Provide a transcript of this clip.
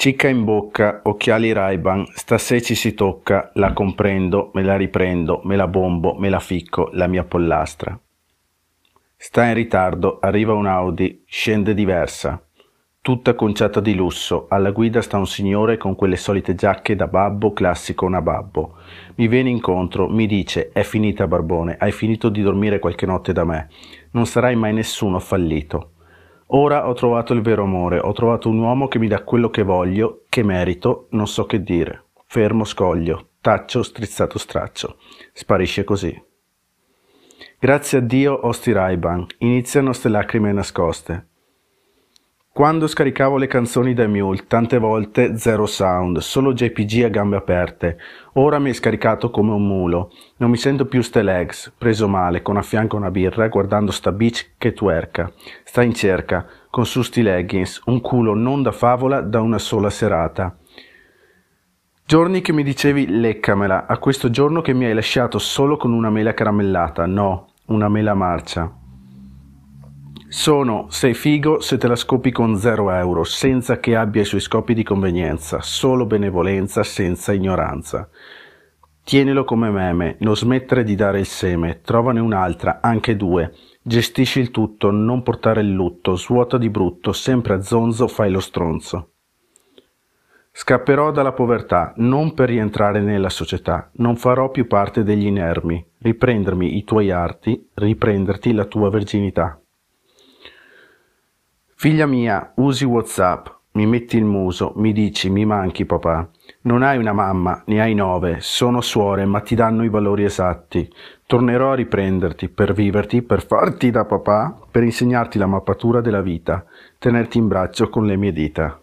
Cicca in bocca, occhiali Ray-Ban, stasè ci si tocca, la comprendo, me la riprendo, me la bombo, me la ficco, la mia pollastra. Sta in ritardo, arriva un Audi, scende diversa. Tutta conciata di lusso, alla guida sta un signore con quelle solite giacche da babbo classico nababbo. Mi viene incontro, mi dice, è finita Barbone, hai finito di dormire qualche notte da me. Non sarai mai nessuno fallito. Ora ho trovato il vero amore, ho trovato un uomo che mi dà quello che voglio, che merito, non so che dire. Fermo scoglio, taccio, strizzato straccio. Sparisce così. Grazie a Dio ho sti Ray-Ban, iniziano ste lacrime nascoste. Quando scaricavo le canzoni da Mule, tante volte zero sound, solo JPG a gambe aperte. Ora mi hai scaricato come un mulo. Non mi sento più ste legs, preso male, con a fianco una birra, guardando sta bitch che tuerca. Sta in cerca, con su sti leggings, un culo non da favola da una sola serata. Giorni che mi dicevi leccamela, a questo giorno che mi hai lasciato solo con una mela caramellata, no, una mela marcia. Sono sei figo se te la scopi con zero euro, senza che abbia i suoi scopi di convenienza, solo benevolenza senza ignoranza. Tienilo come meme, non smettere di dare il seme, trovane un'altra, anche due. Gestisci il tutto, non portare il lutto, svuota di brutto, sempre a zonzo fai lo stronzo. Scapperò dalla povertà, non per rientrare nella società, non farò più parte degli inermi, riprendermi i tuoi arti, riprenderti la tua verginità. Figlia mia, usi WhatsApp, mi metti il muso, mi dici mi manchi papà. Non hai una mamma, ne hai nove, sono suore, ma ti danno i valori esatti. Tornerò a riprenderti, per viverti, per farti da papà, per insegnarti la mappatura della vita, tenerti in braccio con le mie dita.